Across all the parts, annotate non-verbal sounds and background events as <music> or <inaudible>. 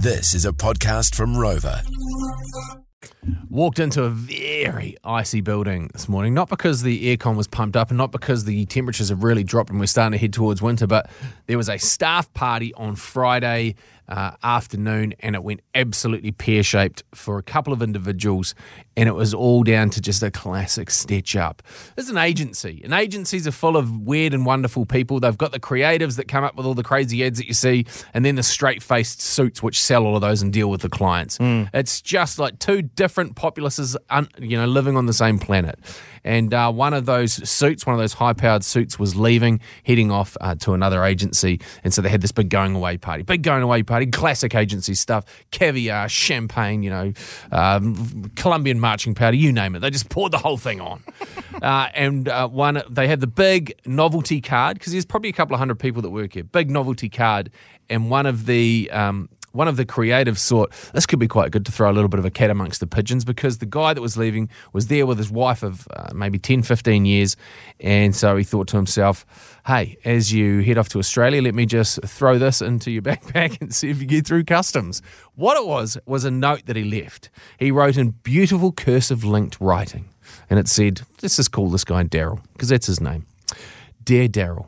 This is a podcast from Rova. Walked into a very icy building this morning, not because the aircon was pumped up and not because the temperatures have really dropped and we're starting to head towards winter, but there was a staff party on Friday uh, afternoon and it went absolutely pear shaped for a couple of individuals, and it was all down to just a classic stitch up. It's an agency, and agencies are full of weird and wonderful people. They've got the creatives that come up with all the crazy ads that you see, and then the straight faced suits which sell all of those and deal with the clients. It's just like two different populaces, un, you know, living on the same planet. And uh, one of those suits, one of those high powered suits, was leaving, heading off uh, to another agency. And so they had this big going away party, big going away party, classic agency stuff, caviar, champagne, you know, um, Colombian marching powder, you name it. They just poured the whole thing on. <laughs> uh, and uh, one, they had the big novelty card because there's probably a couple of hundred people that work here. Big novelty card, and one of the um, one of the creative sort. this could be quite good to throw a little bit of a cat amongst the pigeons because the guy that was leaving was there with his wife of uh, maybe 10, 15 years. And so he thought to himself, hey, as you head off to Australia, let me just throw this into your <laughs> backpack and see if you get through customs. What it was, was a note that he left. He wrote in beautiful cursive linked writing. And it said, let's just call this guy Daryl because that's his name. Dear Daryl,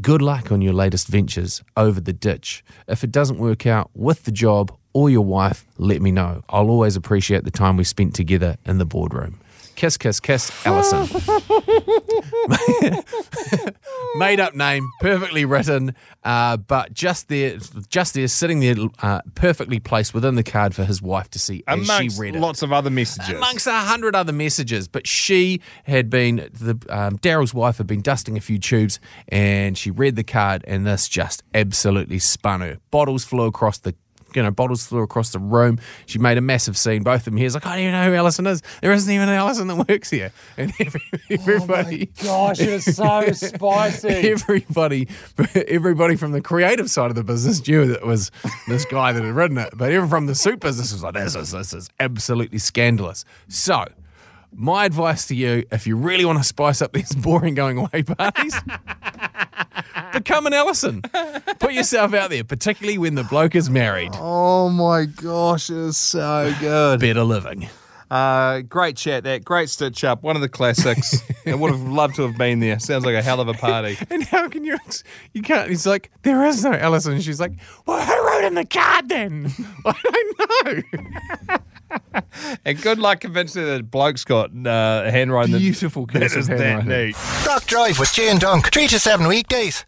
Good luck on your latest ventures over the ditch. If it doesn't work out with the job or your wife, let me know. I'll always appreciate the time we spent together in the boardroom. Kiss, kiss, kiss, Alison. <laughs> Made up name, perfectly written, uh, but just there, just there, sitting there, uh, perfectly placed within the card for his wife to see as Amongst she read it lots of other messages. amongst a hundred other messages. But she had been the um, Daryl's wife had been dusting a few tubes, and she read the card, and this just absolutely spun her. Bottles flew across the. You know, bottles flew across the room. She made a massive scene. Both of them here. It's like, I don't even know who Alison is. There isn't even an Alison that works here. And <laughs> every, everybody, oh Gosh, it was so <laughs> spicy. everybody, everybody from the creative side of the business knew that it was this guy that had written it, but even from the soup business was like, this is, this is absolutely scandalous. So, my advice to you, if you really want to spice up these <laughs> boring going away parties, become an Alison. Put yourself out there, particularly when the bloke is married. Oh my gosh, it is so good. Better living. Uh, great chat, that great stitch up, one of the classics. I would have loved to have been there. Sounds like a hell of a party. <laughs> And how can you? ex- You can't. He's like, there is no Alison. She's like, well, who wrote in the card then? <laughs> I don't know. <laughs> And good luck convincing that bloke's got uh, handwriting. that- Beautiful that cursive is that handwriting. neat. Rock Drive with Jay and Dunc. 3 to 7 weekdays.